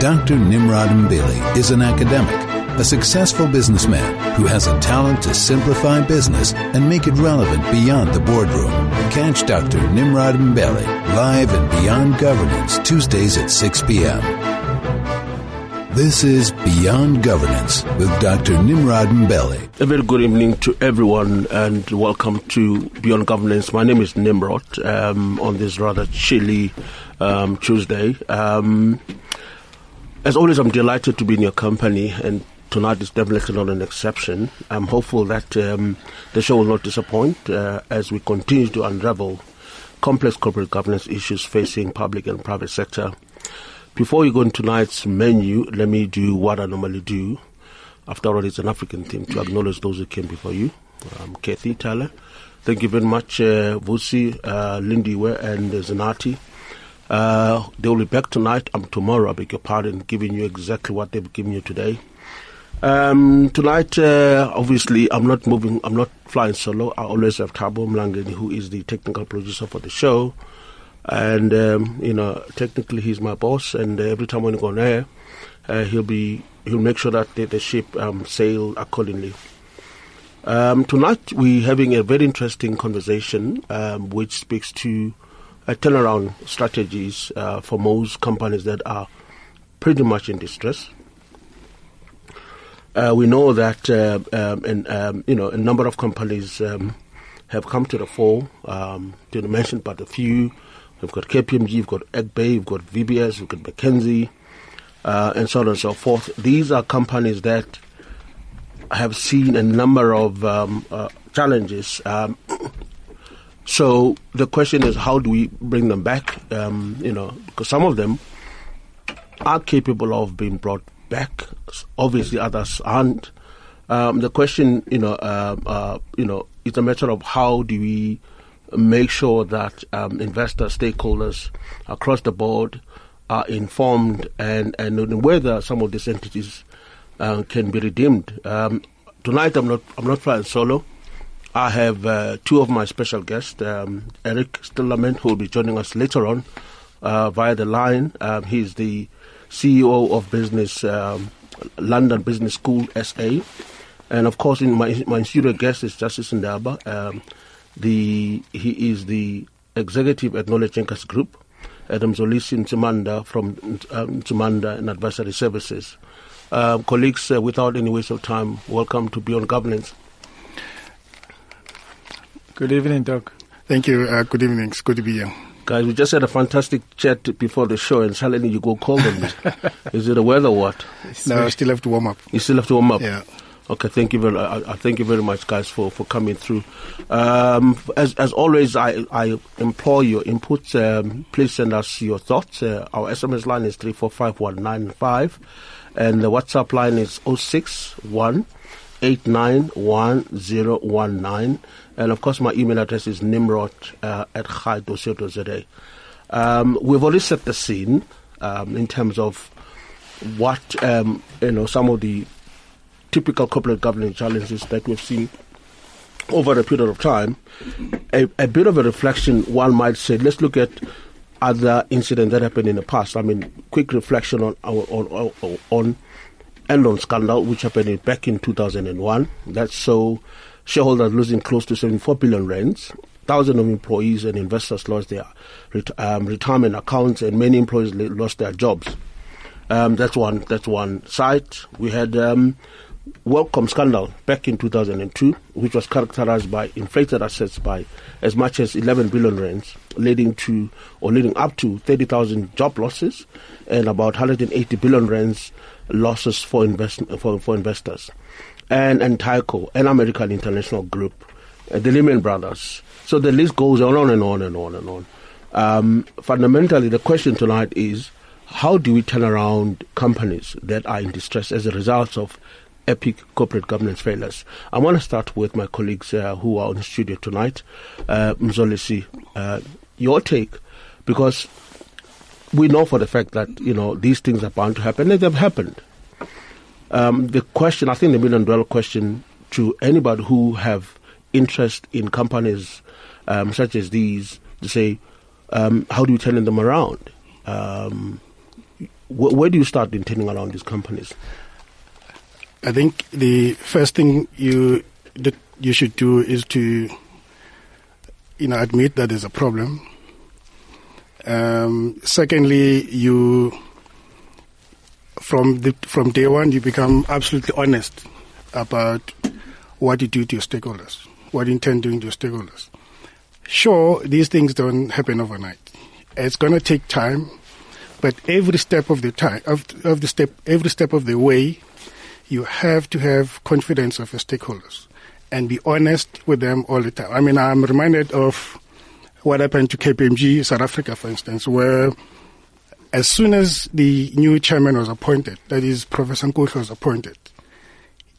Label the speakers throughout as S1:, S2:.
S1: Dr. Nimrod Mbele is an academic, a successful businessman who has a talent to simplify business and make it relevant beyond the boardroom. Catch Dr. Nimrod Mbele live and Beyond Governance Tuesdays at 6 p.m. This is Beyond Governance with Dr. Nimrod Mbele.
S2: A very good evening to everyone and welcome to Beyond Governance. My name is Nimrod um, on this rather chilly um, Tuesday. Um, as always, I'm delighted to be in your company, and tonight is definitely not an exception. I'm hopeful that um, the show will not disappoint uh, as we continue to unravel complex corporate governance issues facing public and private sector. Before we go into tonight's menu, let me do what I normally do. After all, it's an African theme to acknowledge those who came before you. Um, Kathy Tyler, thank you very much, uh, Vusi, uh, Lindiwe, and uh, Zanati. Uh, they will be back tonight and tomorrow, I beg your pardon, giving you exactly what they've given you today. Um, tonight, uh, obviously, I'm not moving, I'm not flying solo. I always have Tabo Mlangeni, who is the technical producer for the show. And, um, you know, technically he's my boss, and uh, every time when I go on air, uh, he'll be, he'll make sure that the, the ship um, sail accordingly. Um, tonight, we're having a very interesting conversation, um, which speaks to turnaround strategies uh, for most companies that are pretty much in distress. Uh, we know that uh, um, and, um, you know a number of companies um, have come to the fore. Um, to mention but a few, we've got KPMG, we've got Egbay, we've got VBS, we've got McKinsey, uh, and so on and so forth. These are companies that have seen a number of um, uh, challenges. Um, so the question is, how do we bring them back? Um, you know, because some of them are capable of being brought back. Obviously, others aren't. Um, the question, you know, uh, uh, you know, it's a matter of how do we make sure that um, investors, stakeholders across the board are informed and and whether some of these entities uh, can be redeemed. Um, tonight, I'm not I'm not flying solo. I have uh, two of my special guests, um, Eric Stillerman, who will be joining us later on uh, via the line. Um, he's the CEO of Business um, London Business School SA, and of course, in my my studio guest is Justice Ndaba. Um, the he is the executive at Knowledge Anchors Group. and Mzolisi Nkumanda from um, Nkumanda and Advisory Services. Uh, colleagues, uh, without any waste of time, welcome to Beyond Governance.
S3: Good evening, Doc.
S4: Thank you. Uh, good evening. It's good to be here.
S2: Guys, we just had a fantastic chat before the show, and suddenly you go cold on me. Is it the weather or what?
S4: No, I still have to warm up.
S2: You still have to warm up?
S4: Yeah.
S2: Okay, thank you very. I, I thank you very much, guys, for, for coming through. Um, as as always, I I implore your input. Um, please send us your thoughts. Uh, our SMS line is three four five one nine five, and the WhatsApp line is 061 891019. And of course, my email address is nimrod uh, at chai.co.za. Um, we've already set the scene um, in terms of what, um, you know, some of the typical corporate governance challenges that we've seen over a period of time. A, a bit of a reflection, one might say, let's look at other incidents that happened in the past. I mean, quick reflection on on on, on Enron scandal, which happened back in 2001. That saw shareholders losing close to 74 billion rands. Thousands of employees and investors lost their um, retirement accounts, and many employees lost their jobs. Um, that's one. That's one side. We had um, WorldCom scandal back in 2002, which was characterized by inflated assets by as much as 11 billion rands, leading to or leading up to 30,000 job losses and about 180 billion rands losses for invest for, for investors. And and Tyco, an American international group, uh, the Lehman Brothers. So the list goes on and on and on and on. Um, fundamentally, the question tonight is how do we turn around companies that are in distress as a result of epic corporate governance failures? I want to start with my colleagues uh, who are on the studio tonight. Uh, Mzolisi, uh, your take, because we know for the fact that you know these things are bound to happen, and they've happened. Um, the question, I think, the million dollar question to anybody who have interest in companies um, such as these to say, um, how do you turn them around? Um, wh- where do you start in turning around these companies?
S4: I think the first thing you that you should do is to, you know, admit that there's a problem. Um, secondly, you from the from day one you become absolutely honest about what you do to your stakeholders, what you intend doing to your stakeholders. Sure, these things don't happen overnight. It's going to take time, but every step of the time of, of the step every step of the way, you have to have confidence of your stakeholders and be honest with them all the time. I mean, I'm reminded of what happened to KPMG South Africa, for instance, where as soon as the new chairman was appointed, that is, Professor Nkuhlu was appointed,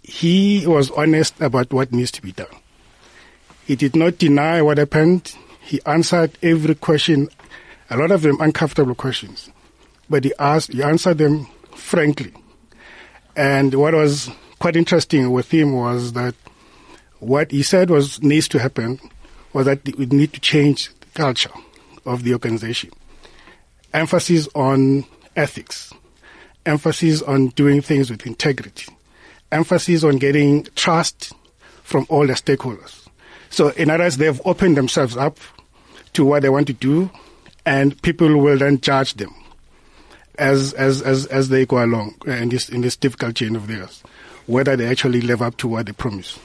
S4: he was honest about what needs to be done. He did not deny what happened. He answered every question, a lot of them uncomfortable questions, but he asked, he answered them frankly. And what was quite interesting with him was that what he said was needs to happen was that we need to change the culture of the organization. Emphasis on ethics, emphasis on doing things with integrity, emphasis on getting trust from all the stakeholders. So, in other words, they've opened themselves up to what they want to do, and people will then judge them as as as, as they go along in this in this difficult chain of theirs, whether they actually live up to what they promise.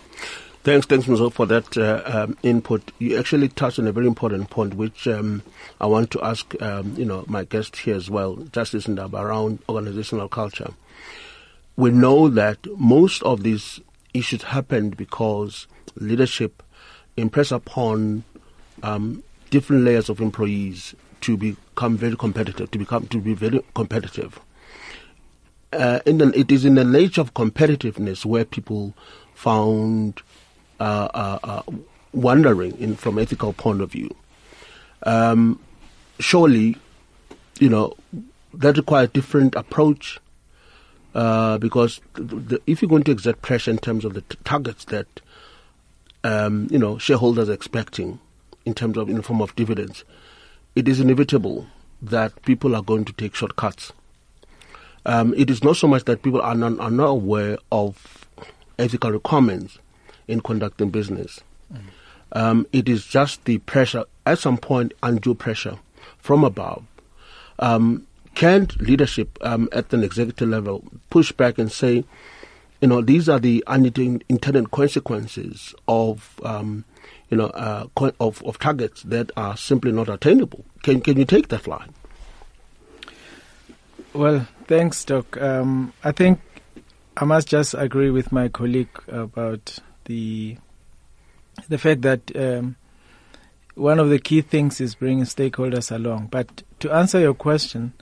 S2: Thanks, thanks, Muzo, for that uh, um, input. You actually touched on a very important point, which um, I want to ask, um, you know, my guest here as well, Justice Ndaba, around organizational culture. We know that most of these issues happened because leadership impressed upon um, different layers of employees to become very competitive, to become to be very competitive. Uh, the, it is in the nature of competitiveness where people found uh, uh, uh, wondering in, from ethical point of view. Um, surely, you know, that requires different approach uh, because the, if you're going to exert pressure in terms of the t- targets that um, you know shareholders are expecting in terms of in the form of dividends, it is inevitable that people are going to take shortcuts. Um, it is not so much that people are not, are not aware of ethical requirements in conducting business. Mm. Um, it is just the pressure, at some point, undue pressure from above. Um, can't leadership um, at an executive level push back and say, you know, these are the unintended consequences of, um, you know, uh, of, of targets that are simply not attainable? Can, can you take that line?
S3: Well, thanks, Doc. Um, I think I must just agree with my colleague about the the fact that um, one of the key things is bringing stakeholders along. But to answer your question,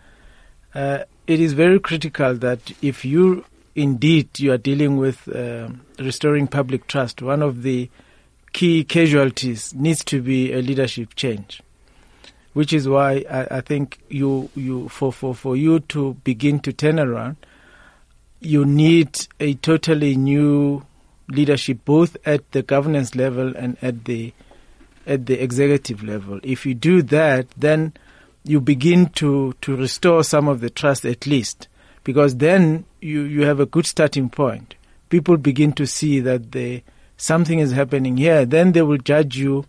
S3: uh, it is very critical that if you indeed you are dealing with uh, restoring public trust, one of the key casualties needs to be a leadership change. Which is why I, I think you you for, for, for you to begin to turn around, you need a totally new leadership both at the governance level and at the at the executive level. If you do that, then you begin to, to restore some of the trust at least, because then you, you have a good starting point. People begin to see that the, something is happening here. Then they will judge you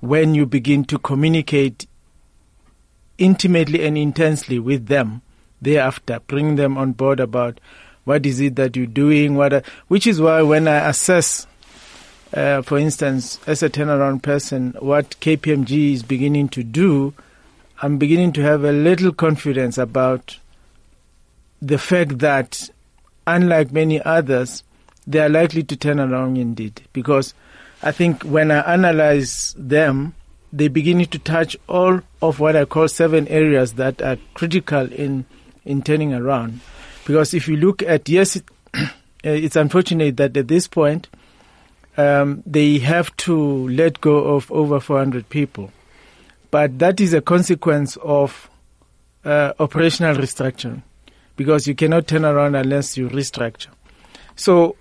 S3: when you begin to communicate intimately and intensely with them thereafter, bring them on board about what is it that you're doing? What, are, which is why when I assess, uh, for instance, as a turnaround person, what KPMG is beginning to do, I'm beginning to have a little confidence about the fact that, unlike many others, they are likely to turn around indeed. Because I think when I analyze them, they begin to touch all of what I call seven areas that are critical in, in turning around. Because if you look at, yes, it's unfortunate that at this point, um, they have to let go of over 400 people. But that is a consequence of uh, operational restructuring because you cannot turn around unless you restructure. So,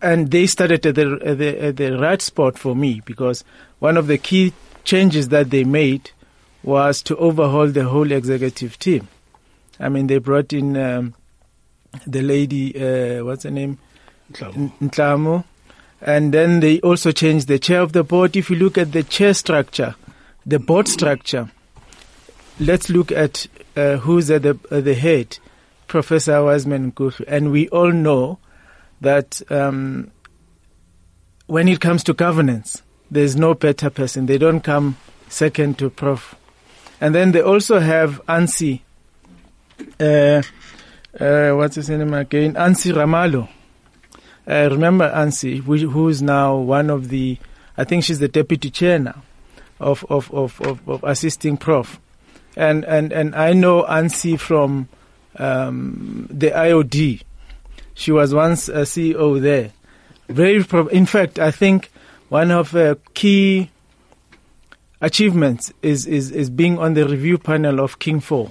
S3: and they started at the, at the, at the right spot for me because one of the key changes that they made was to overhaul the whole executive team. I mean, they brought in um, the lady, uh, what's her name?
S2: Nhlamu.
S3: And then they also changed the chair of the board. If you look at the chair structure, the board structure, let's look at uh, who's at the, at the head, Professor Wiseman Nkuhlu. And we all know that um, when it comes to governance, there's no better person. They don't come second to Prof. And then they also have Ansie, uh, uh, what's his name again? Ansie Ramalho. Uh, remember Ansie, who, who is now one of the, I think she's the deputy chair now of, of, of, of, of assisting Prof. And, and, and I know Ansie from um, the IOD. She was once a CEO there. Very, pro- in fact, I think one of her key achievements is, is, is being on the review panel of King 4.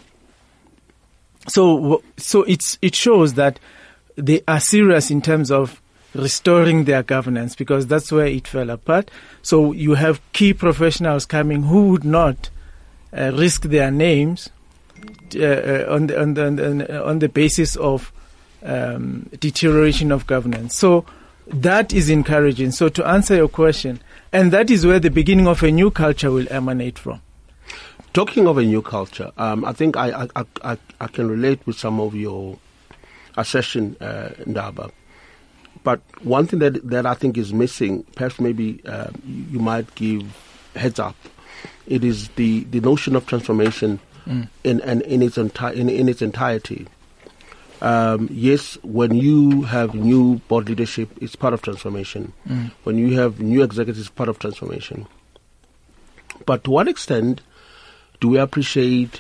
S3: So, so it's, it shows that they are serious in terms of restoring their governance because that's where it fell apart. So you have key professionals coming who would not uh, risk their names uh, uh, on, the, on, the, on, the, on the basis of um, deterioration of governance. So that is encouraging. So to answer your question, and that is where the beginning of a new culture will emanate from.
S2: Talking of a new culture, um, I think I, I, I, I can relate with some of your assertion, uh, Ndaba. But one thing that, that I think is missing, perhaps maybe uh, you might give heads up, it is the, the notion of transformation in, in, in, its, enti- in, in its entirety. Um, yes, when you have new board leadership, it's part of transformation. When you have new executives, it's part of transformation. But to what extent do we appreciate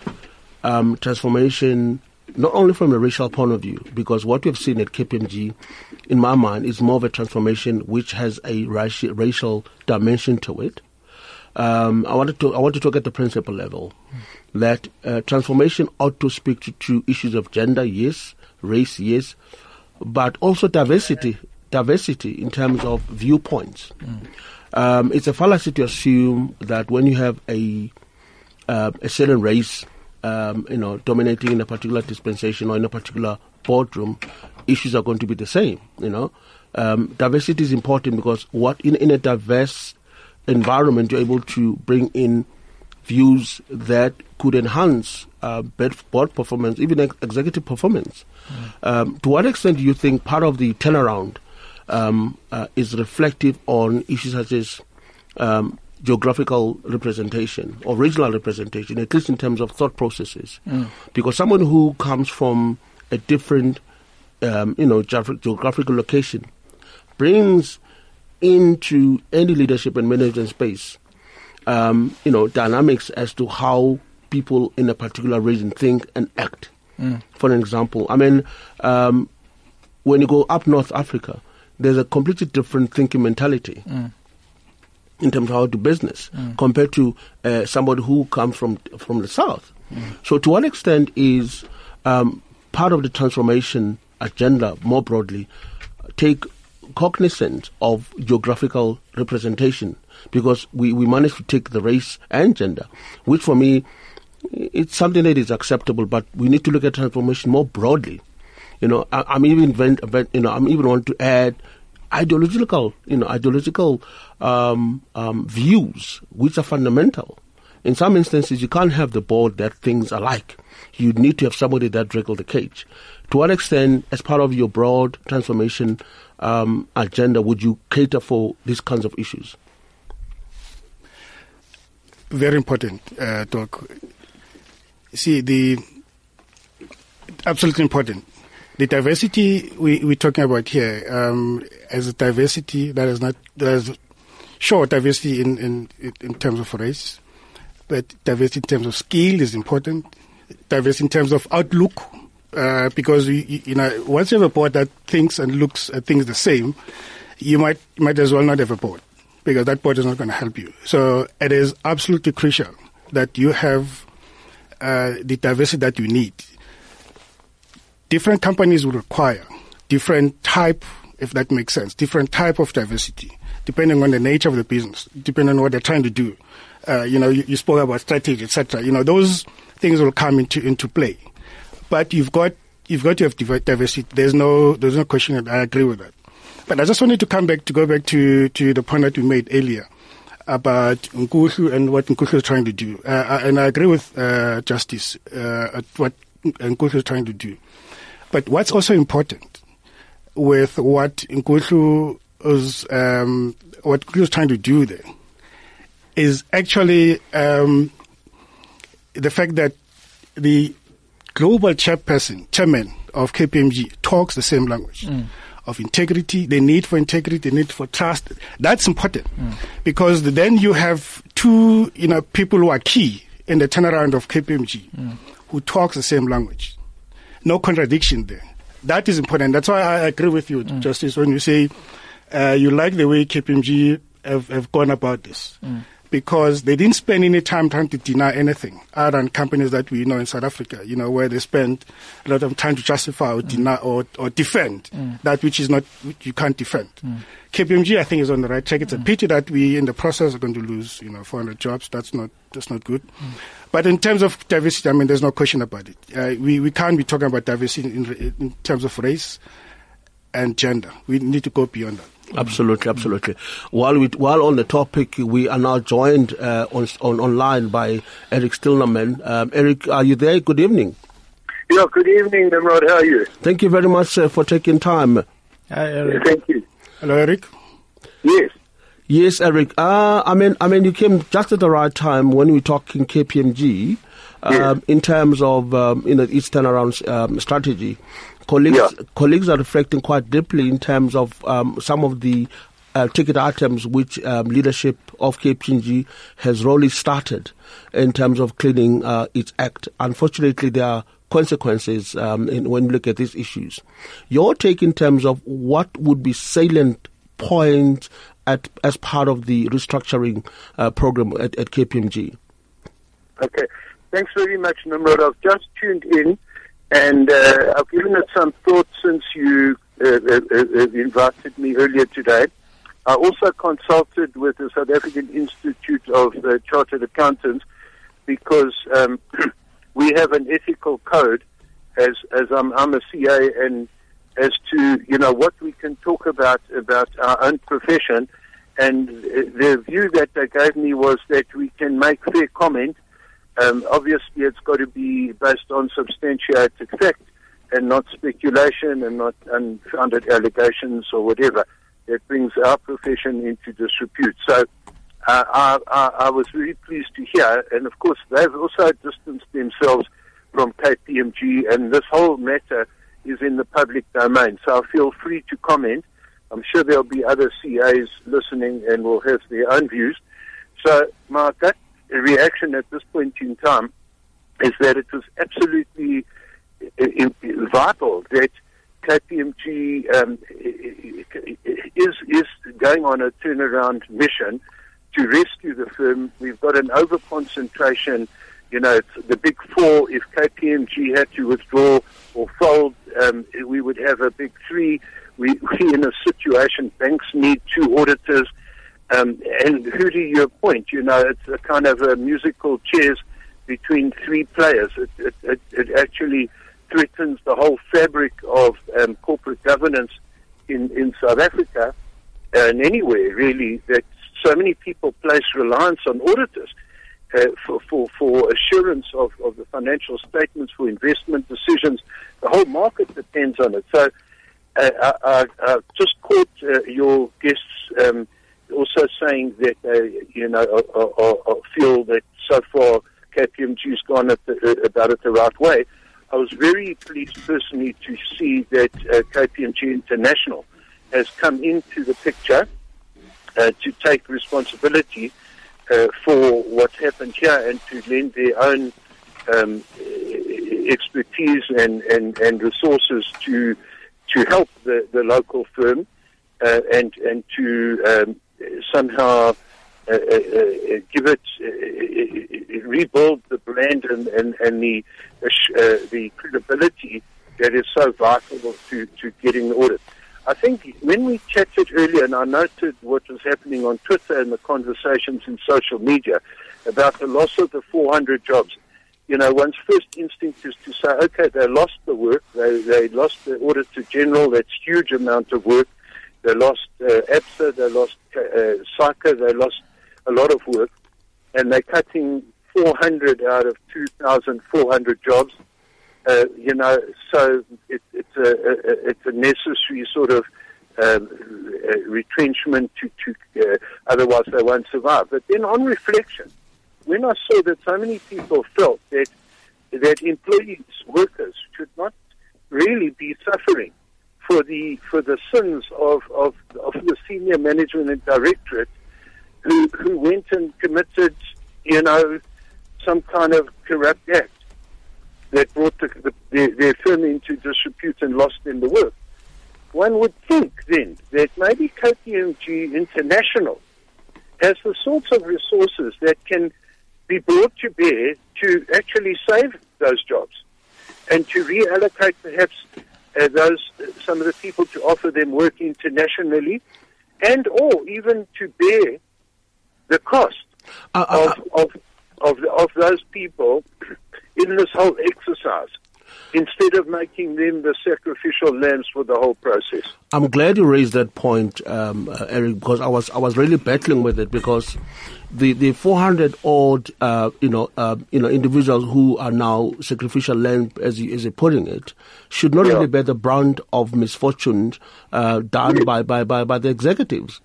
S2: um, transformation not only from a racial point of view, because what we've seen at KPMG, in my mind, is more of a transformation which has a raci- racial dimension to it. Um, I wanted to I want to talk at the principal level that uh, transformation ought to speak to, to issues of gender, yes, race, yes, but also diversity, diversity in terms of viewpoints. Um, it's a fallacy to assume that when you have a uh, a certain race, um, you know, dominating in a particular dispensation or in a particular boardroom, issues are going to be the same. You know, um, diversity is important because what in, in a diverse environment you're able to bring in views that could enhance uh, board performance, even ex- executive performance. Um, to what extent do you think part of the turnaround um, uh, is reflective on issues such as um, geographical representation or regional representation, at least in terms of thought processes? Because someone who comes from a different, um, you know, geograph- geographical location brings into any leadership and management space, um, you know, dynamics as to how people in a particular region think and act. For an example, I mean, um, when you go up North Africa, there's a completely different thinking mentality in terms of how to do business compared to uh, somebody who comes from from the south. So, to what extent is um, part of the transformation agenda more broadly take cognizance of geographical representation? Because we, we managed to take the race and gender, which for me it's something that is acceptable, but we need to look at transformation more broadly. You know, I, I'm even you know I'm even want to add ideological you know ideological um, um, views which are fundamental. In some instances, you can't have the board that things alike. You need to have somebody that wriggle the cage. To what extent, as part of your broad transformation um, agenda, would you cater for these kinds of issues?
S4: very important uh, talk. See, the absolutely important. The diversity we, we're talking about here um, as a diversity that is not there's sure diversity in, in in terms of race, but diversity in terms of skill is important. Diversity in terms of outlook, uh, because you, you you know once you have a board that thinks and looks at things the same, you might might as well not have a board because that board is not going to help you. So it is absolutely crucial that you have uh, the diversity that you need. Different companies will require different type, if that makes sense, different type of diversity, depending on the nature of the business, depending on what they're trying to do. Uh, you know, you, you spoke about strategy, etc. You know, those things will come into into play. but you've got you've got to have diversity. There's no there's no question. I agree with that. But I just wanted to come back to go back to to the point that we made earlier about Nkuhlu and what Nkuhlu is trying to do. Uh, and I agree with uh, Justice uh, what Nkuhlu is trying to do. But what's also important with what Nkuhlu is um, what Nkuhlu is trying to do there is actually um, the fact that the global chairperson, chairman of KPMG talks the same language. Mm. Of integrity, the need for integrity, the need for trust. That's important mm. because then you have two, you know, people who are key in the turnaround of KPMG mm. who talks the same language. No contradiction there. That is important. That's why I agree with you, mm. Justice, when you say uh, you like the way KPMG have, have gone about this. Mm because they didn't spend any time trying to deny anything other than companies that we know in South Africa, you know, where they spend a lot of time to justify or mm. deny or, or defend mm. that which is not, which you can't defend. Mm. KPMG, I think, is on the right track. It's a mm. pity that we, in the process, are going to lose, you know, 400 jobs. That's not, that's not good. But in terms of diversity, I mean, there's no question about it. Uh, we, we can't be talking about diversity in, in terms of race and gender. We need to go beyond that.
S2: Absolutely, absolutely. While we, while on the topic, we are now joined uh, on, on online by Eric Stillerman. Um, Eric, are you there? Good evening.
S5: Yeah, good evening, Nimrod. How are you?
S2: Thank you very much uh, for taking time.
S3: Hi, Eric.
S5: Thank you.
S4: Hello, Eric.
S5: Yes.
S2: Eric. Uh, I mean, I mean, you came just at the right time when we were talking KPMG. Um, yes. in terms of um, you know its turnaround um, strategy colleagues yeah. colleagues are reflecting quite deeply in terms of um, some of the uh, ticket items which um, leadership of KPMG has really started in terms of cleaning uh, its act. Unfortunately, there are consequences um, in, when you look at these issues. Your take in terms of what would be salient points at, as part of the restructuring uh, program at, at KPMG?
S5: Okay. Thanks very much, Nimrod. I've just tuned in and uh, I've given it some thought since you uh, uh, uh, uh, invited me earlier today. I also consulted with the South African Institute of Chartered Accountants because um, we have an ethical code as as I'm, I'm a CA and as to you know what we can talk about about our own profession. And the view that they gave me was that we can make fair comment um, obviously, it's got to be based on substantiated fact and not speculation and not unfounded allegations or whatever that brings our profession into disrepute. So uh, I, I, I, was very pleased to hear, and of course, they've also distanced themselves from KPMG, and this whole matter is in the public domain. So I feel free to comment. I'm sure there'll be other CAs listening and will have their own views. So my gut reaction at this point in time is that it was absolutely vital that KPMG um, is is going on a turnaround mission to rescue the firm. We've got an over concentration. You know, the big four. If KPMG had to withdraw or fold, um, we would have a big three. We, we're in a situation. Banks need two auditors. Um, and who do you appoint? You know, it's a kind of a musical chairs between three players. It, it, it, it actually threatens the whole fabric of um, corporate governance in, in South Africa and anywhere, really, that so many people place reliance on auditors. Uh, for, for, for assurance of, of the financial statements, for investment decisions. The whole market depends on it. So uh, I, I, I just caught uh, your guests um, also saying that they, you know, or feel that so far KPMG's gone the, uh, about it the right way. I was very pleased personally to see that uh, KPMG International has come into the picture uh, to take responsibility uh, for what's happened here and to lend their own um, expertise and, and, and resources to to help the, the local firm uh, and and to um, somehow uh, uh, uh, give it, rebuild the brand and, and, and the, the credibility that is so vital to, to getting the audit. I think when we chatted earlier, and I noted what was happening on Twitter and the conversations in social media about the loss of the 400 jobs, you know, one's first instinct is to say, okay, they lost the work, they, they lost the Auditor General, that's huge amount of work. They lost uh, they lost uh, they lost a lot of work, and they're cutting 400 out of 2,400 jobs. Uh, you know, so it, it's a, a, it's a necessary sort of um, uh, retrenchment to, to uh, otherwise they won't survive. But then on reflection, when I saw that so many people felt that that employees, workers, should not really be suffering for the for the sins of, of, of the senior management and directorate who who went and committed, you know, some kind of corrupt act that brought the, the, their, their firm into disrepute and lost them the work. One would think then that maybe KPMG International has the sorts of resources that can be brought to bear to actually save those jobs and to reallocate perhaps uh, those some of the people to offer them work internationally and or even to bear the cost uh, uh, of, of, of, of those people in this whole exercise instead of making them the sacrificial lambs for the whole process.
S2: I'm glad you raised that point, um, uh, Eric, because I was I was really battling with it because the, the 400 odd uh, you know uh, you know individuals who are now sacrificial lamb, as you, as you're putting it, should not yeah. really bear the brunt of misfortunes uh, done yeah. by, by, by, by the executives.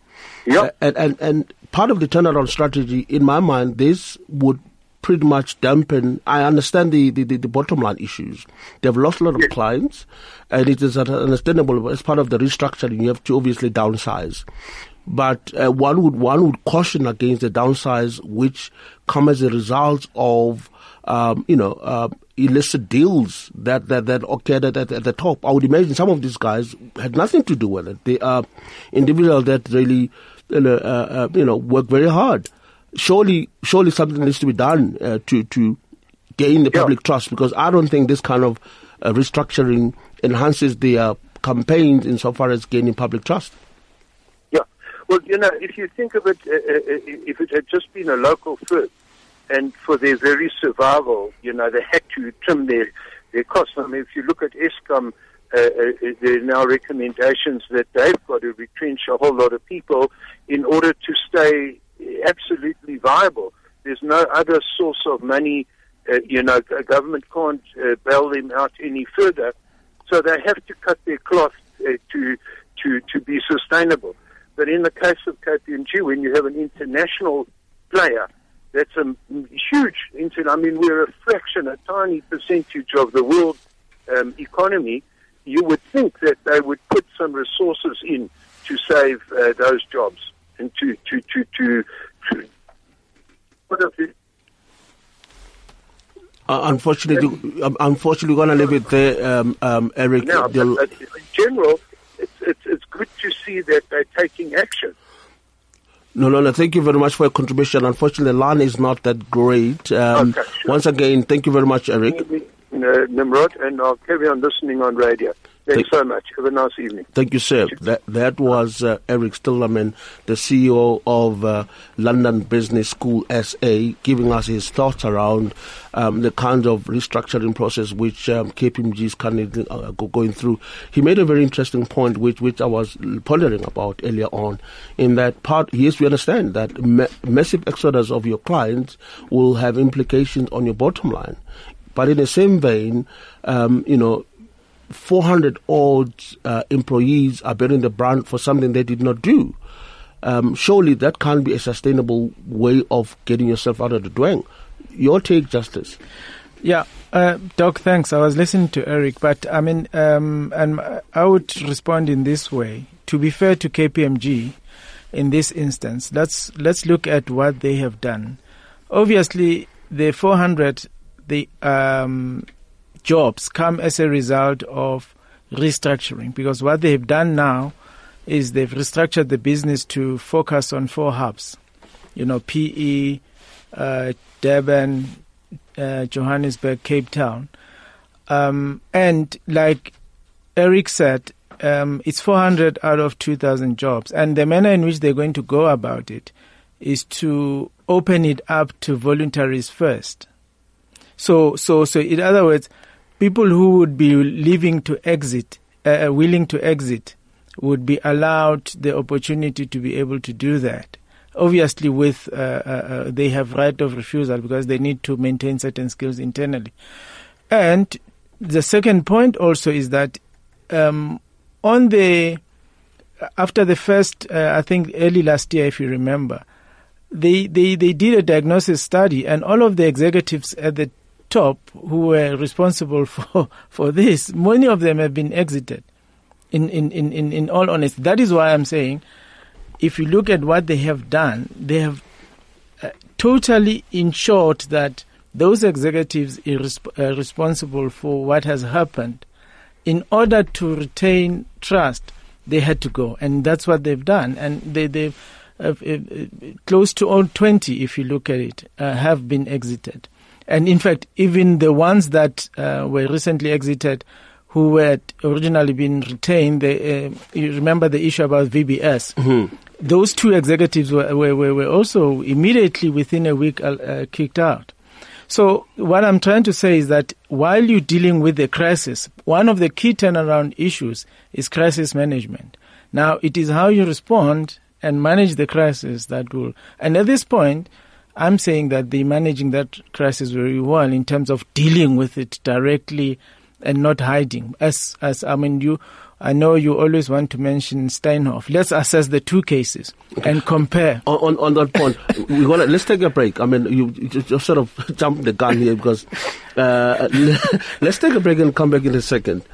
S5: Yeah.
S2: And, and and part of the turnaround strategy, in my mind, this would pretty much dampen. I understand the, the, the, the bottom line issues. They've lost a lot of yes. clients, and it is understandable. As part of the restructuring, you have to obviously downsize. But uh, one would one would caution against the downsize, which come as a result of um, you know uh, illicit deals that that that occurred at, at, the top. I would imagine some of these guys had nothing to do with it. They are individuals that really uh, uh, you know work very hard surely, surely something needs to be done uh, to to gain the yeah. public trust because I don't think this kind of uh, restructuring enhances the uh, campaigns insofar as gaining public trust.
S5: Yeah, well, you know, if you think of it, uh, uh, uh, if it had just been a local firm, and for their very survival, you know, they had to trim their their costs. I mean, if you look at Eskom. Uh, uh, there are now recommendations that they've got to retrench a whole lot of people in order to stay viable. There's no other source of money. Uh, you know, government can't uh, bail them out any further, so they have to cut their cloth uh, to to to be sustainable. But in the case of KPMG, when you have an international player, that's a huge. incident. I mean, we're a fraction, a tiny percentage of the world um, economy. You would think that they would put some resources in to save uh, those jobs and to to to to, to
S2: uh, unfortunately, um, unfortunately, we're going to leave it there, um, um, Eric.
S5: Now, but, uh, in general, it's, it's, it's good to see that they're taking action.
S2: No, no, no. Thank you very much for your contribution. Unfortunately, the line is not that great. Um, okay, sure. Once again, thank you very much, Eric.
S5: Nimrod, and I'll carry on listening on radio. Thanks Thank, so much. Have a nice evening.
S2: Thank you, sir. That that was uh, Eric Stillerman, the CEO of uh, London Business School SA, giving us his thoughts around um, the kind of restructuring process which um, KPMG is currently uh, going through. He made a very interesting point, which which I was pondering about earlier on. In that part, yes, we understand that ma- massive exodus of your clients will have implications on your bottom line. But in the same vein, um, you know, 400 odd uh, employees are bearing the brunt for something they did not do. Um, surely that can't be a sustainable way of getting yourself out of the dwang. Your take, Justice.
S3: Yeah, uh, Doc, thanks. I was listening to Eric, but I mean, um, and I would respond in this way. To be fair to KPMG, in this instance, let's let's look at what they have done. Obviously, the 400 the um, jobs come as a result of restructuring because what they've done now is they've restructured the business to focus on four hubs. You know, PE, uh, Durban, uh, Johannesburg, Cape Town. Um, and like Eric said, um, it's 400 out of 2,000 jobs. And the manner in which they're going to go about it is to open it up to voluntaries first. So, so, so, in other words, people who would be leaving to exit, uh, uh, willing to exit, would be allowed the opportunity to be able to do that. Obviously, with uh, uh, uh, they have right of refusal because they need to maintain certain skills internally. And the second point also is that um, on the after the first, uh, I think early last year, if you remember, they, they, they did a diagnosis study, and all of the executives at the top who were responsible for, for this, many of them have been exited. In, in, in, in, in all honesty, that is why I'm saying, if you look at what they have done, they have uh, totally ensured that those executives are uh, responsible for what has happened, in order to retain trust, they had to go, and that's what they've done. And they they uh, uh, close to all twenty, if you look at it, uh, have been exited. And in fact, even the ones that uh, were recently exited, who had originally been retained, they, uh, you remember the issue about VBS. Mm-hmm. Those two executives were, were, were also immediately within a week uh, kicked out. So what I'm trying to say is that while you're dealing with the crisis, one of the key turnaround issues is crisis management. Now it is how you respond and manage the crisis that will, and at this point, I'm saying that they're managing that crisis very well in terms of dealing with it directly and not hiding. As, as, I mean, you, I know you always want to mention Steinhoff. Let's assess the two cases okay. and compare.
S2: On, on, on that point, we want to, let's take a break. I mean, you, you just sort of jumped the gun here because uh, let's take a break and come back in a second.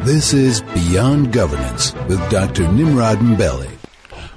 S1: This is Beyond Governance with Dr. Nimrod Mbele.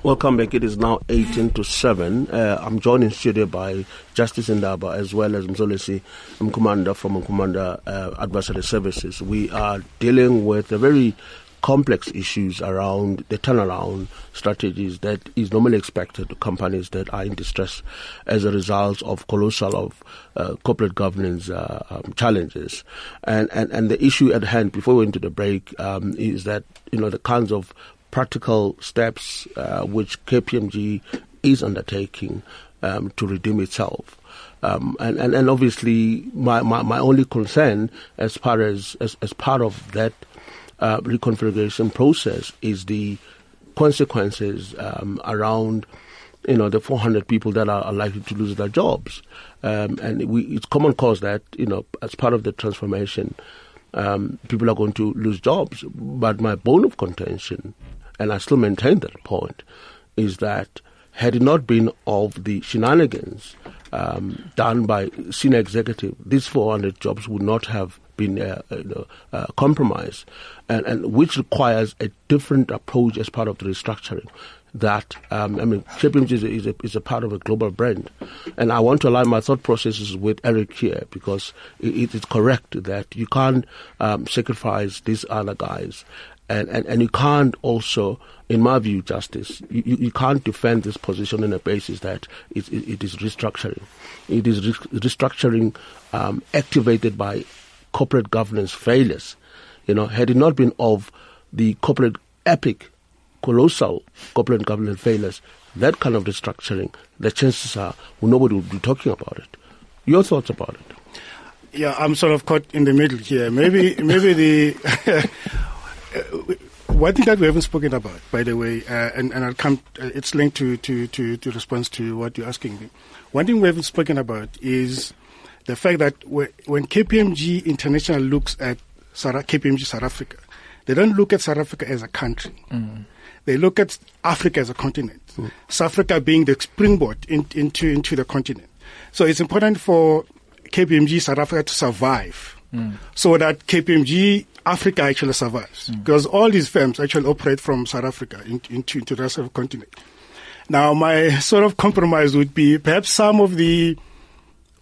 S2: Welcome back. It is now 18 to 7. Uh, I'm joined in studio by Justice Ndaba as well as Mzolisi Nkumanda from Nkumanda uh, Advisory Services. We are dealing with a very complex issues around the turnaround strategies that is normally expected to companies that are in distress as a result of colossal of uh, corporate governance uh, um, challenges. And, and, and the issue at hand before we go into the break um, is that, you know, the kinds of practical steps uh, which KPMG is undertaking um, to redeem itself. Um, and, and, and obviously, my, my, my only concern as far as, as, as part of that uh, reconfiguration process is the consequences um, around you know the 400 people that are, are likely to lose their jobs um, and we, it's common cause that you know as part of the transformation um, people are going to lose jobs but my bone of contention and I still maintain that point, is that had it not been of the shenanigans um, done by senior executive, these 400 jobs would not have been uh, uh, uh, compromised, and, and which requires a different approach as part of the restructuring. That um, I mean, KPMG is a, is, a, is a part of a global brand, and I want to align my thought processes with Eric here because it, it is correct that you can't um, sacrifice these other guys and, and, and you can't also, in my view, Justice, you, you can't defend this position on a basis that it, it, it is restructuring. It is re- restructuring um, activated by corporate governance failures. You know, had it not been of the corporate epic, colossal corporate governance failures, that kind of restructuring, the chances are well, nobody would be talking about it. Your thoughts about it?
S4: Yeah, I'm sort of caught in the middle here. Maybe, maybe the one thing that we haven't spoken about, by the way, uh, and, and I'll come, uh, it's linked to, to, to, to response to what you're asking me. One thing we haven't spoken about is the fact that when KPMG International looks at South, KPMG South Africa, they don't look at South Africa as a country. Mm. They look at Africa as a continent. Mm. South Africa being the springboard in, into, into the continent. So it's important for KPMG South Africa to survive mm. so that KPMG Africa actually survives mm. because all these firms actually operate from South Africa into, into, into the rest of the continent. Now, my sort of compromise would be perhaps some of the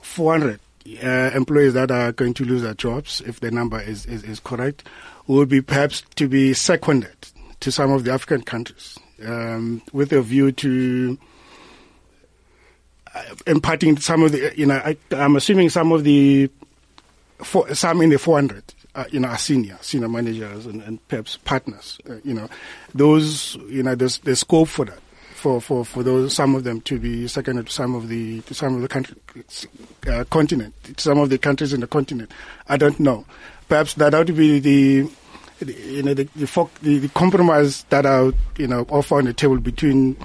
S4: 400 uh, employees that are going to lose their jobs, if the number is, is, is correct, would be perhaps to be seconded to some of the African countries um, with a view to uh, imparting some of the, you know, I, am assuming some of the, for, some in the 400 uh, you know, are senior, senior managers and, and perhaps partners, uh, you know, those, you know, there's, there's scope for that. for, for, for those some of them to be seconded to some of the to some of the country, uh, continent, some of the countries in the continent. I don't know. Perhaps that would be the, you know the the, the compromise that I you know offer on the table between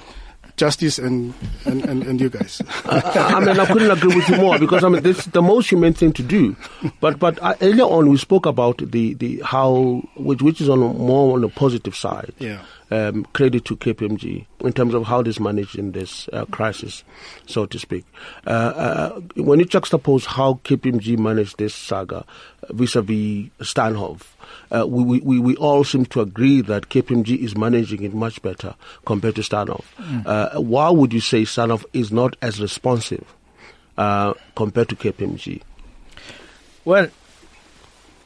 S4: justice and, and, and, and you guys.
S2: I, I, mean, I couldn't agree with you more because I mean, this is the most humane thing to do. But but uh, earlier on, we spoke about the, the how which which is on more on the positive side.
S4: Yeah.
S2: Um, credit to KPMG in terms of how it is managed in this uh, crisis, so to speak. Uh, uh, when you juxtapose how KPMG managed this saga vis-a-vis Steinhoff, uh, we, we, we all seem to agree that KPMG is managing it much better compared to Steinhoff. Mm. Uh, why would you say Steinhoff is not as responsive uh, compared to KPMG?
S3: Well,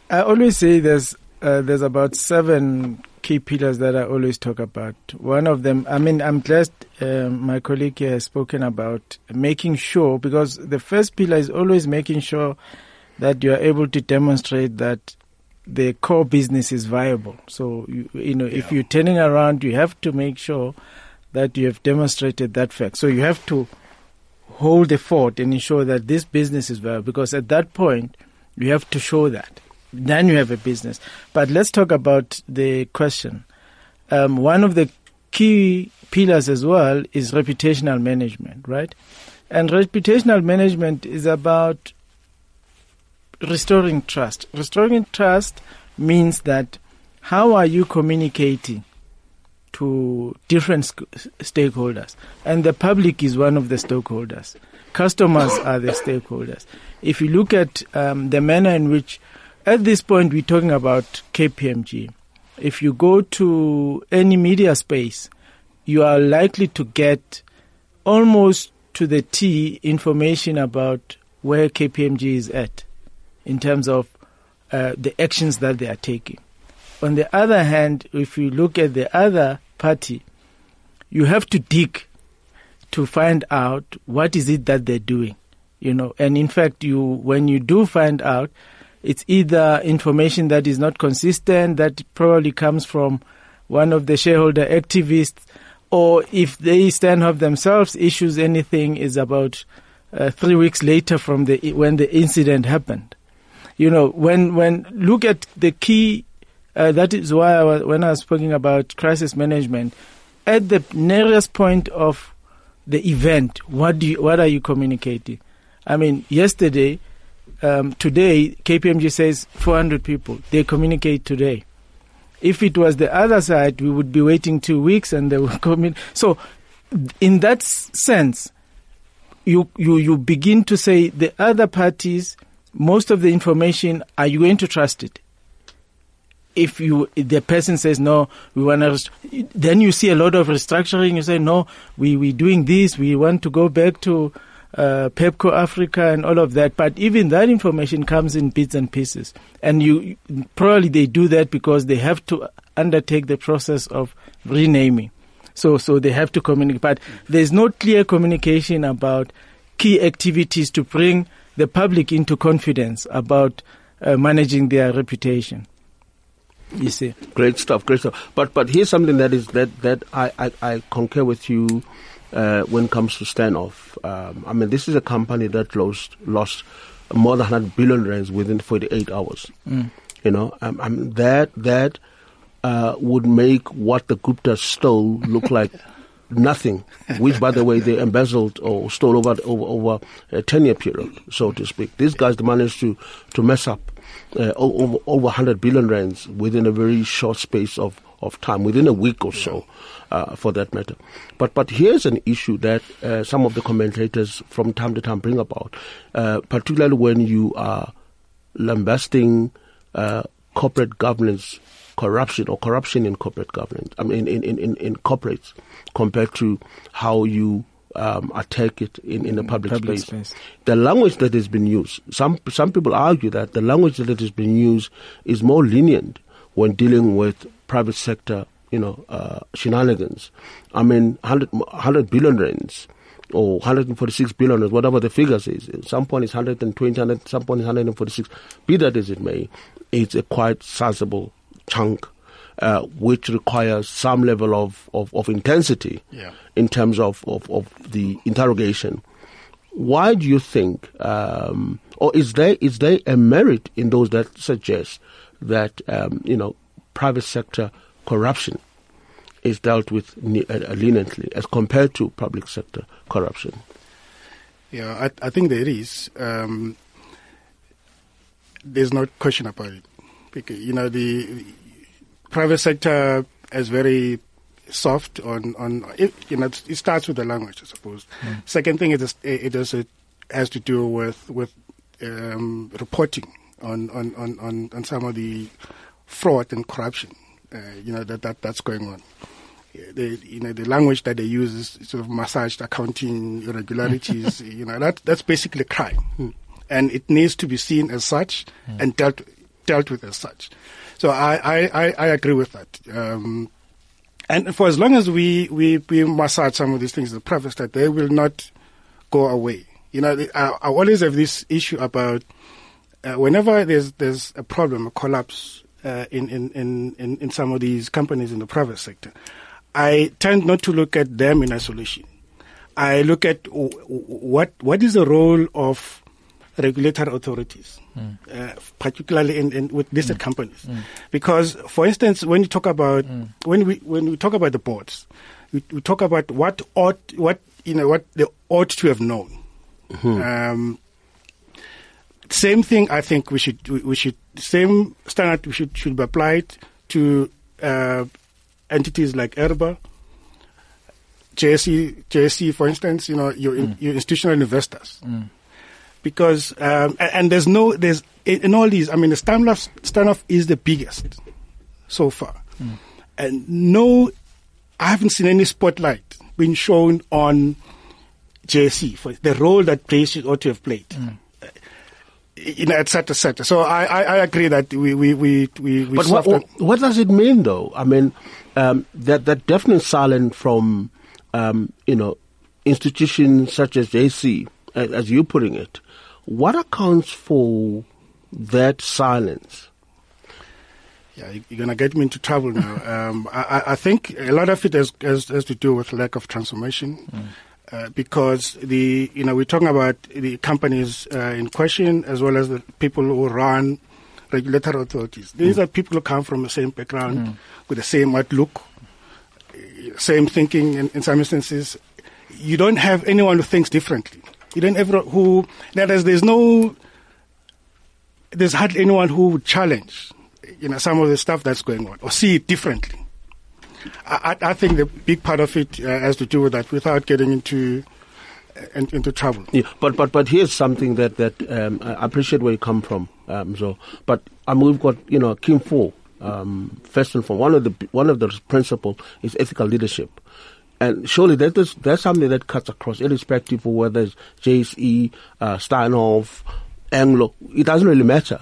S3: I always say there's uh, there's about seven key pillars that I always talk about. One of them, I mean, I'm glad uh, my colleague here has spoken about making sure, because the first pillar is always making sure that you are able to demonstrate that the core business is viable. So you, you know, yeah. if you're turning around, you have to make sure that you have demonstrated that fact. So you have to hold the fort and ensure that this business is viable. Because at that point, you have to show that. Then you have a business. But let's talk about the question. Um, one of the key pillars as well is reputational management, right? And reputational management is about restoring trust. Restoring trust means that how are you communicating to different stakeholders? And the public is one of the stakeholders. Customers are the stakeholders. If you look at um, the manner in which, at this point, we're talking about KPMG. If you go to any media space, you are likely to get almost to the T information about where KPMG is at in terms of uh, the actions that they are taking. On the other hand, if you look at the other party, you have to dig to find out what is it that they're doing, you know. And in fact, you when you do find out, it's either information that is not consistent, that probably comes from one of the shareholder activists, or if they stand up themselves issues anything, is about uh, three weeks later from the when the incident happened you know, when when look at the key. Uh, that is why I was, when I was speaking about crisis management, at the nearest point of the event, what do you, what are you communicating? I mean, yesterday, um, today, KPMG says 400 people. They communicate today. If it was the other side, we would be waiting two weeks and they will come in. So, in that sense, you, you, you begin to say the other parties most of the information, are you going to trust it? If you, if the person says no, we want to, then you see a lot of restructuring. You say no, we we doing this. We want to go back to uh, Pepkor Africa and all of that. But even that information comes in bits and pieces, and you probably they do that because they have to undertake the process of renaming. So so they have to communicate. But there's no clear communication about key activities to bring the public into confidence about uh, managing their reputation. You see,
S2: great stuff, great stuff. But but here's something that is that that I I, I concur with you uh, when it comes to Steinhoff. Um, I mean, this is a company that lost lost more than 100 billion rands within 48 hours. Mm. You know, um, I mean, that that uh, would make what the Gupta stole look like nothing, which, by the way, they embezzled or stole over over, over a ten-year period, so to speak. These guys managed to to mess up uh, over over 100 billion rands within a very short space of of time, within a week or so, uh, for that matter. But but here's an issue that uh, some of the commentators from time to time bring about, uh, particularly when you are lambasting uh, corporate governance corruption or corruption in corporate governance, I mean, in, in, in, in corporates, compared to how you um, attack it in, in the public, public space. space. The language that has been used, some, some people argue that the language that has been used is more lenient when dealing with private sector, you know, uh, shenanigans. I mean, 100, 100 billion rands or 146 billion, or whatever the figures is. At some point it's 120, 100, some point it's 146. Be that as it may, it's a quite sizable chunk uh, which requires some level of, of, of intensity
S4: Yeah.
S2: in terms of, of, of the interrogation. Why do you think, um, or is there is there a merit in those that suggest that um, you know private sector corruption is dealt with uh, leniently as compared to public sector corruption?
S4: Yeah, I, I think there is. Um, there's no question about it. Because, you know, the private sector is very soft on, on it, you know, it starts with the language, I suppose. Second thing, it, is, it, is, it has to do with, with um, reporting on, on, on, on, on some of the fraud and corruption, uh, you know, that, that that's going on the you know the language that they use is sort of massaged accounting irregularities. you know that that's basically crime, and it needs to be seen as such and dealt dealt with as such. So I I, I, I agree with that. Um, and for as long as we, we, we massage some of these things, the private that they will not go away. You know, I, I always have this issue about uh, whenever there's there's a problem, a collapse uh, in, in, in, in, in some of these companies in the private sector, I tend not to look at them in isolation. I look at w- w- what what is the role of regulatory authorities, uh, particularly in, in with listed companies, because, for instance, when you talk about when we when we talk about the boards, we, we talk about what ought what you know what they ought to have known. Um, same thing. I think we should we, should same standard we should should be applied to uh, entities like IRBA, JSE, JSE, for instance. You know, your in, your institutional investors, because um, and, and there's no there's in, in all these. I mean, the Steinhoff Steinhoff is the biggest so far, and no, I haven't seen any spotlight being shown on JSE for the role that places ought to have played. Uh, You know, et cetera, et cetera. So I, I, I agree that we we we we. we
S2: But what, what, what does it mean, though? I mean, um, that that definite silence from, um, you know, institutions such as JSE, as, as you're putting it. What accounts for that silence?
S4: Yeah, you- you're going to get me into trouble now. um, I, I- I think a lot of it has, has, has to do with lack of transformation. Uh, because the you know we're talking about the companies uh, in question as well as the people who run regulatory authorities. These are people who come from the same background with the same outlook, same thinking in, in some instances. You don't have anyone who thinks differently. You don't ever who that is there's no there's hardly anyone who would challenge, you know, some of the stuff that's going on or see it differently. I, I think the big part of it uh, has to do with that, without getting into uh, in, into trouble.
S2: Yeah, but but but here's something that that um, I appreciate where you come from. Um, so, but um, we've got you know King 4. Um, first and foremost, one of the one of the principles is ethical leadership, and surely that is that's something that cuts across, irrespective of whether it's JSE, uh, Steinhoff, Anglo. It doesn't really matter.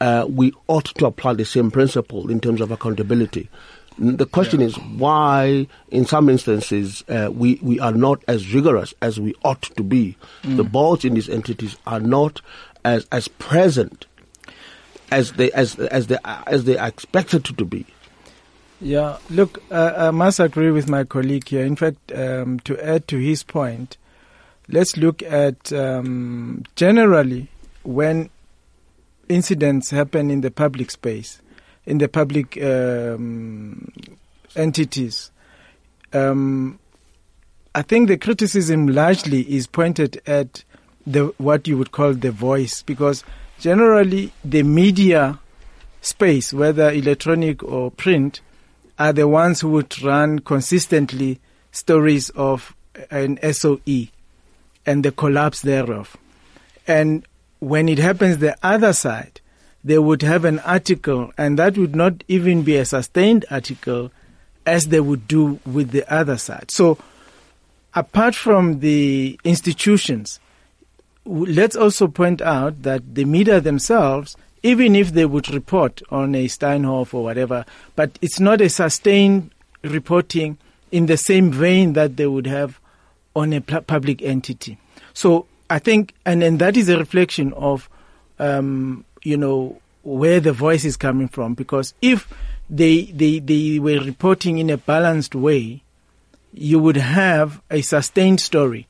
S2: Uh, we ought to apply the same principle in terms of accountability. The question is why, in some instances, uh, we, we are not as rigorous as we ought to be. The boards in these entities are not as, as present as they, as, as, they, as they are expected to be.
S3: Yeah, look, uh, I must agree with my colleague here. In fact, um, to add to his point, let's look at um, generally when incidents happen in the public space, in the public um, entities. Um, I think the criticism largely is pointed at the what you would call the voice, because generally the media space, whether electronic or print, are the ones who would run consistently stories of an SOE and the collapse thereof. And when it happens the other side, they would have an article, and that would not even be a sustained article as they would do with the other side. So, apart from the institutions, let's also point out that the media themselves, even if they would report on a Steinhoff or whatever, but it's not a sustained reporting in the same vein that they would have on a public entity. So I think, and then that is a reflection of, um, you know, where the voice is coming from. Because if they, they, they were reporting in a balanced way, you would have a sustained story.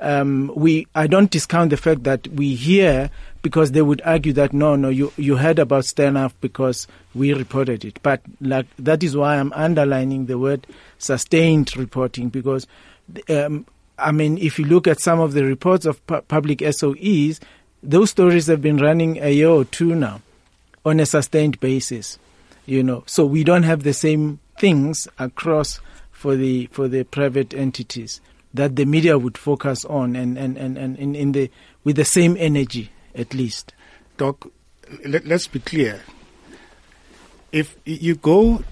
S3: Um, we, I don't discount the fact that we hear because they would argue that no, no, you, you heard about Steinhoff because we reported it. But like, that is why I'm underlining the word sustained reporting because, um, I mean, if you look at some of the reports of pu- public SOEs, those stories have been running a year or two now on a sustained basis, you know. So we don't have the same things across for the for the private entities that the media would focus on and and and, and in, in the with the same energy at least.
S4: Doc, let, us be clear. If you go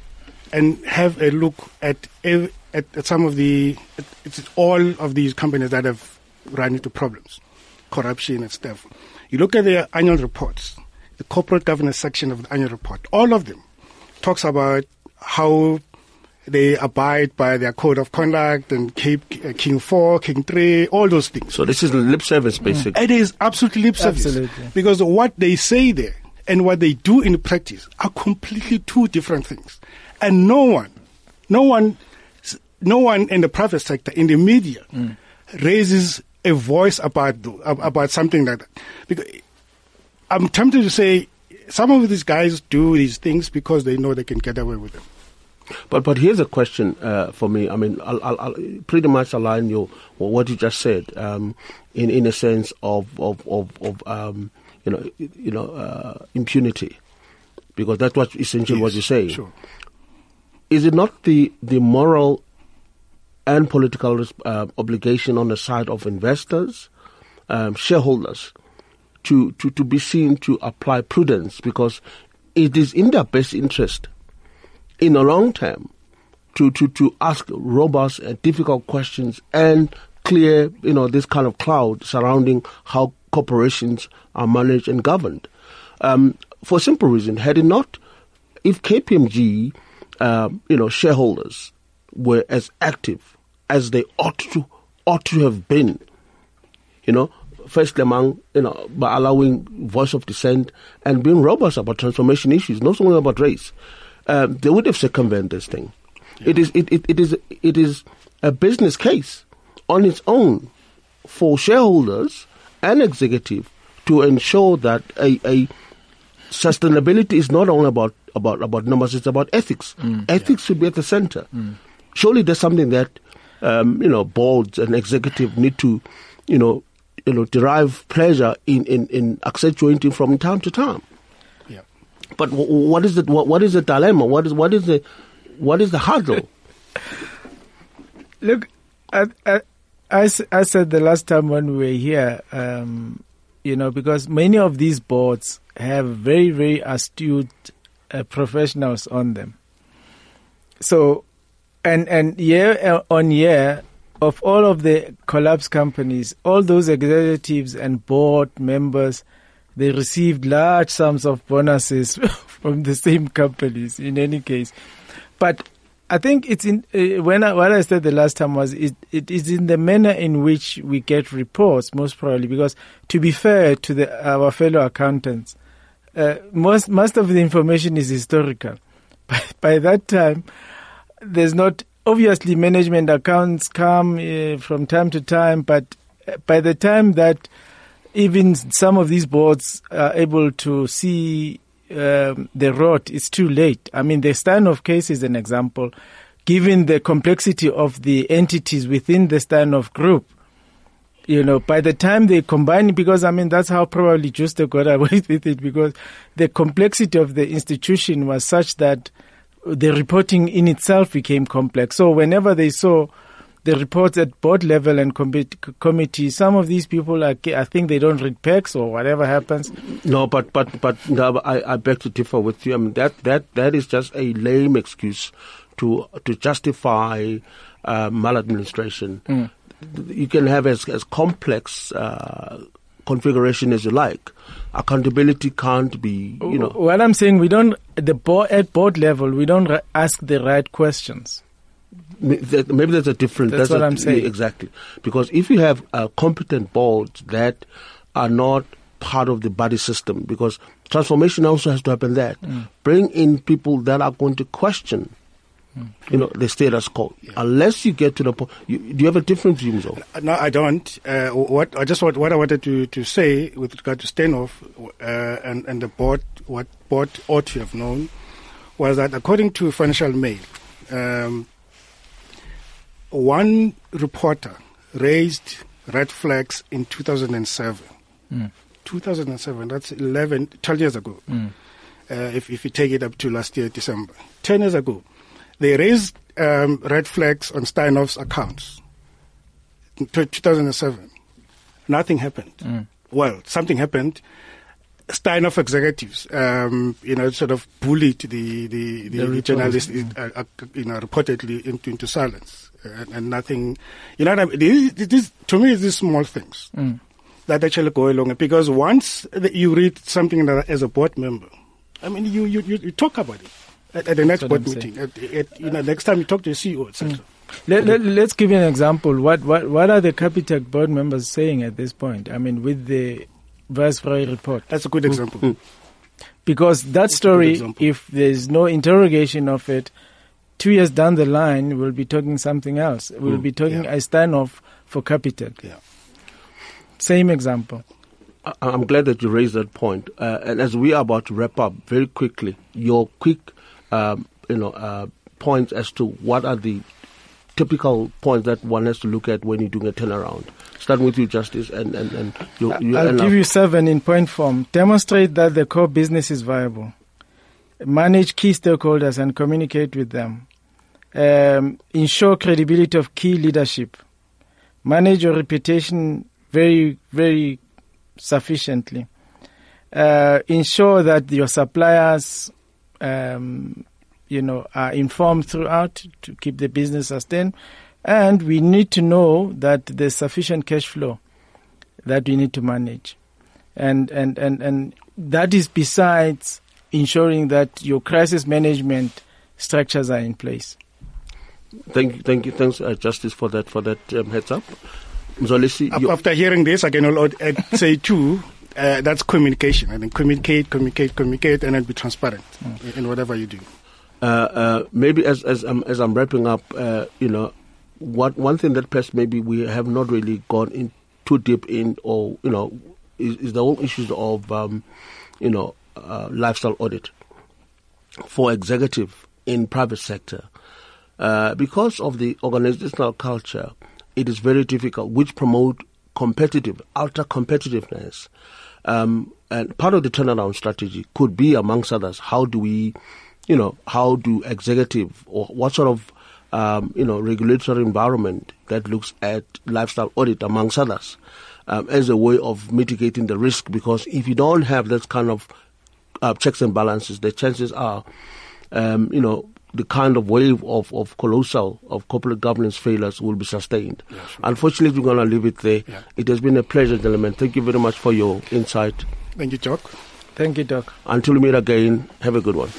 S4: and have a look at at, at some of the it's all of these companies that have run into problems, corruption and stuff. You look at their annual reports, the corporate governance section of the annual report. All of them talks about how they abide by their code of conduct and keep uh, King 4, King 3, all those things.
S2: So this is lip service, basically.
S4: It is absolutely lip service.
S3: Absolutely.
S4: Because what they say there and what they do in practice are completely two different things. And no one, no one, no one in the private sector, in the media, mm. raises a voice about about something like that. Because I'm tempted to say some of these guys do these things because they know they can get away with them.
S2: But but here's a question uh, for me. I mean, I'll, I'll, I'll, pretty much align you what you just said um, in in a sense of of of, of um, you know you know uh, impunity, because that's what essentially yes, what you're saying.
S4: Sure.
S2: Is it not the the moral and political uh, obligation on the side of investors, um, shareholders, to, to to be seen to apply prudence because it is in their best interest in the long term to, to, to ask robust and difficult questions and clear, you know, this kind of cloud surrounding how corporations are managed and governed. Um, for a simple reason, had it not, if KPMG, uh, you know, shareholders were as active as they ought to ought to have been, you know, firstly among you know by allowing voice of dissent and being robust about transformation issues, not only about race um, they would have circumvented this thing. Yeah. It is it, it, it is it is a business case on its own for shareholders and executive to ensure that a, a sustainability is not only about about about numbers; it's about ethics. Mm, ethics yeah. should be at the center. Mm. Surely, there's something that um, you know boards and executive need to you know you know derive pleasure in in, in accentuating from time to time. Yeah. But what is the what, what is the dilemma? What is what is the what is the hurdle?
S3: Look, I, I, I, I, said the last time when we were here, um, you know, because many of these boards have very very astute uh, professionals on them. So, and and year uh, on year, of all of the collapse companies, all those executives and board members they received large sums of bonuses from the same companies in any case. But I think it's in uh, when I, what I said the last time was it, it is in the manner in which we get reports most probably because to be fair to the, our fellow accountants, uh, most most of the information is historical. By, by that time, there's not obviously management accounts come uh, from time to time, but uh, by the time that even some of these boards are able to see um, the road, it's too late. I mean, the Steinhoff case is an example. Given the complexity of the entities within the Steinhoff group, you know, by the time they combine, because I mean, that's how probably Jooste got away with it, because the complexity of the institution was such that the reporting in itself became complex. So whenever they saw the reports at board level and committee, some of these people, are, I think they don't read PECs or whatever happens.
S2: No, but but but no, I, I beg to differ with you. I mean that that that is just a lame excuse to to justify uh, maladministration. Mm. You can have as as complex. Uh, configuration as you like. Accountability can't be, you know.
S3: What I'm saying, we don't at the board at board level, we don't ask the right questions
S2: maybe there's a different.
S3: That's, that's what
S2: i
S3: am saying.
S2: Exactly, because if you have uh, competent boards that are not part of the body system, because transformation also has to happen there. Bring in people that are going to question, you know, the status quo. Unless you get to the point, you, do you have a different view, Mzo?
S4: Uh, No, I don't. Uh, what I just what, what I wanted to, to say with regard to Steinhoff uh, and and the board, what board ought to have known was that according to Financial Mail, um, one reporter raised red flags in 2007. 2007. That's 11, 12 years ago. Uh, if if you take it up to last year December, 10 years ago, they raised um, red flags on Steinhoff's accounts. In t- 2007, nothing happened. Well, something happened. Steinhoff executives, um, you know, sort of bullied the the, the,
S3: The reporters,
S4: uh, uh, you know, reportedly into, into silence, and, and nothing. You know, I mean? This, this, to me, is these small things that actually go along. Because once you read something as a board member, I mean, you you, you, you talk about it at, at the next board meeting. At, at, you know, next time you talk to the CEO, etc. Mm.
S3: Let, let, let's give you an example. What, what, what are the Capitec board members saying at this point? I mean, with the Viceroy report.
S4: That's a good mm. example. Mm.
S3: Because that
S4: a good
S3: story, if there's no interrogation of it, two years down the line, we'll be talking something else. We'll be talking
S4: yeah.
S3: a Steinhoff for Capitec.
S4: Yeah.
S3: Same example.
S2: I- I'm glad that you raised that point. Uh, and as we are about to wrap up very quickly, your quick, um, you know, uh, points as to what are the typical points that one has to look at when you're doing a turnaround. Starting with you, Justice, and and and you. you
S3: I'll give you seven in point form. Demonstrate that the core business is viable. Manage key stakeholders and communicate with them. Um, ensure credibility of key leadership. Manage your reputation very, very sufficiently. Uh, ensure that your suppliers, um, you know, are informed throughout to keep the business sustained. And we need to know that there's sufficient cash flow that we need to manage. And, and, and, and that is besides ensuring that your crisis management structures are in place.
S2: Thank you, thank you, thanks, uh, Justice, for that for that um, heads up. Mzolisi,
S4: Af- After hearing this, I can al- add, say too, uh, that's communication. I think communicate, communicate, communicate, and then be transparent in, in whatever you do.
S2: uh, uh, maybe as as I'm as I'm wrapping up, uh, you know, what one thing that perhaps maybe we have not really gone in too deep in, or you know, is, is the whole issues of um, you know uh, lifestyle audit for executive in private sector. Uh, because of the organizational culture, it is very difficult, which promote competitive, ultra competitiveness. Um, and part of the turnaround strategy could be, amongst others, how do we, you know, how do executive or what sort of, um, you know, regulatory environment that looks at lifestyle audit, amongst others, um, as a way of mitigating the risk. Because if you don't have that kind of uh, checks and balances, the chances are, um, you know, the kind of wave of, of colossal of corporate governance failures will be sustained. Unfortunately, we're going to leave it there.
S4: Yeah.
S2: It has been a pleasure, gentlemen. Thank you very much for your insight.
S4: Thank you, Jock.
S3: Thank you, Doc.
S2: Until we meet again, have a good one.